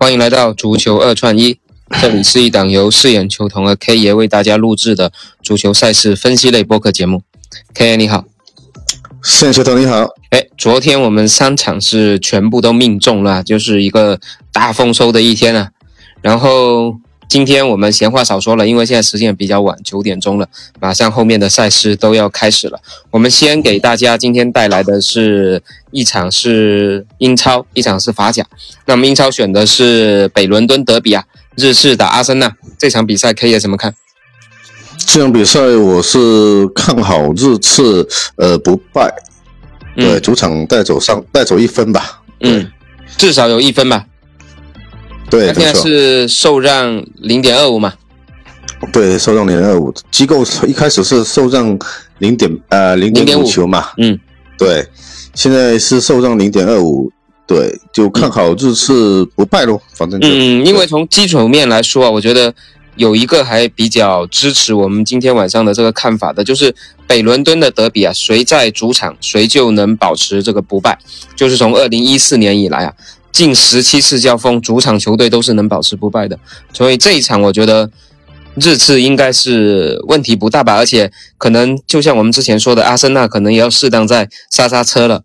欢迎来到足球二串一，这里是一档由饰演球童的 K 爷为大家录制的足球赛事分析类播客节目。K 爷你好，饰演球童你好。哎，昨天我们三场是全部都命中了，就是一个大丰收的一天啊。然后今天我们闲话少说了，因为现在时间比较晚，九点钟了，马上后面的赛事都要开始了。我们先给大家今天带来的是一场是英超，一场是法甲。那么英超选的是北伦敦德比啊，日式打阿森纳这场比赛可以怎么看？这场比赛我是看好日次呃不败，对，主场带走上带走一分吧。嗯，至少有一分吧。对，现在是受让零点二五嘛？对，受让零点二五。机构一开始是受让零点呃零点五球嘛？嗯，对，现在是受让零点二五。对，就看好这次不败喽。反正嗯，因为从基础面来说啊，我觉得有一个还比较支持我们今天晚上的这个看法的，就是北伦敦的德比啊，谁在主场谁就能保持这个不败。就是从二零一四年以来啊。近十七次交锋，主场球队都是能保持不败的，所以这一场我觉得日次应该是问题不大吧，而且可能就像我们之前说的，阿森纳可能也要适当再刹刹车了。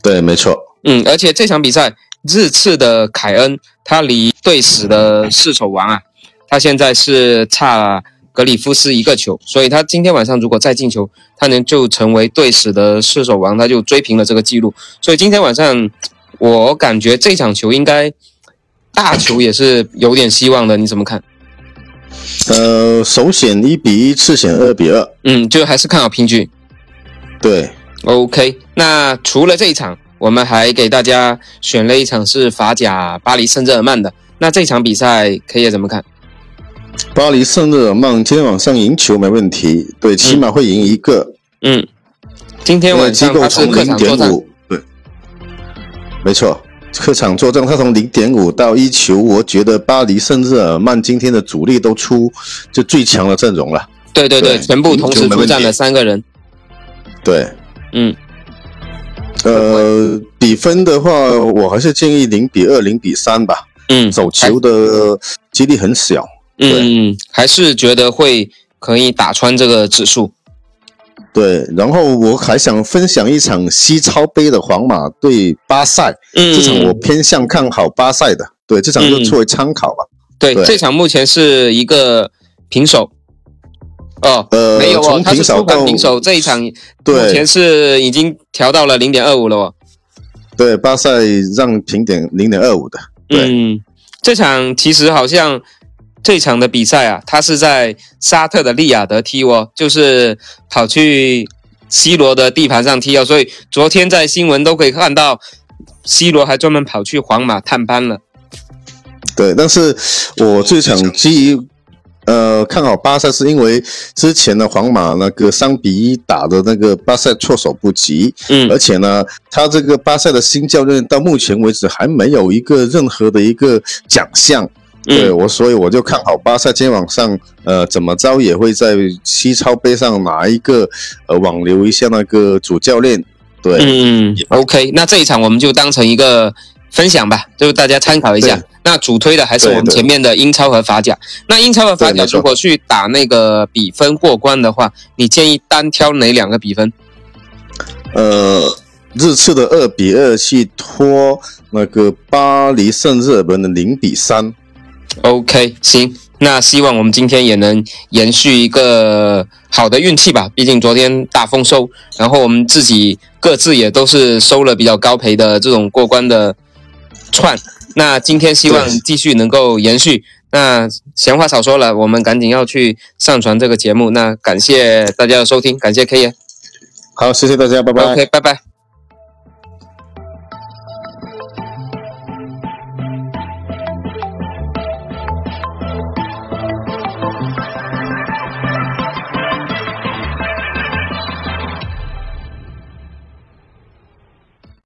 对，没错。嗯，而且这场比赛日次的凯恩，他离队史的世守王啊，他现在是差格里夫斯一个球，所以他今天晚上如果再进球，他能就成为队史的世守王，他就追平了这个记录。所以今天晚上。我感觉这场球应该大球也是有点希望的，你怎么看？呃，首选一比一，次选二比二。嗯，就还是看好平局。对，OK。那除了这一场，我们还给大家选了一场是法甲巴黎圣日耳曼的。那这场比赛可以怎么看？巴黎圣日耳曼今天晚上赢球没问题，对，起码会赢一个。嗯，今天晚上他是客场作战。没错，客场作战，他从零点五到一球，我觉得巴黎圣日耳曼今天的主力都出就最强的阵容了。对对对，全部同时出战了三个人。对，嗯，呃，比分的话，我还是建议零比二、零比三吧。嗯，走球的几率很小。嗯，还是觉得会可以打穿这个指数。对，然后我还想分享一场西超杯的皇马对巴塞，这场我偏向看好巴塞的。对，这场就作为参考吧。对，这场目前是一个平手。哦，呃，没有哦，他是主板平手，这一场目前是已经调到了零点二五了哦。对，巴塞让平点零点二五的。嗯，这场其实好像。这场的比赛啊，他是在沙特的利雅得踢哦，就是跑去 C 罗的地盘上踢哦，所以昨天在新闻都可以看到，C 罗还专门跑去皇马探班了。对，但是我这场基于呃看好巴塞，是因为之前的皇马那个三比一打的那个巴塞措手不及，嗯，而且呢，他这个巴塞的新教练到目前为止还没有一个任何的一个奖项。对我，所以我就看好巴萨今天晚上，呃，怎么着也会在西超杯上拿一个，呃，挽留一下那个主教练。对，嗯，OK，那这一场我们就当成一个分享吧，就大家参考一下。那主推的还是我们前面的英超和法甲。那英超和法甲如果去打那个比分过关的话，你建议单挑哪两个比分？呃，日次的二比二去拖那个巴黎圣日耳曼的零比三。OK，行，那希望我们今天也能延续一个好的运气吧。毕竟昨天大丰收，然后我们自己各自也都是收了比较高赔的这种过关的串。那今天希望继续能够延续。那闲话少说了，我们赶紧要去上传这个节目。那感谢大家的收听，感谢 K 爷。好，谢谢大家，拜拜。OK，拜拜。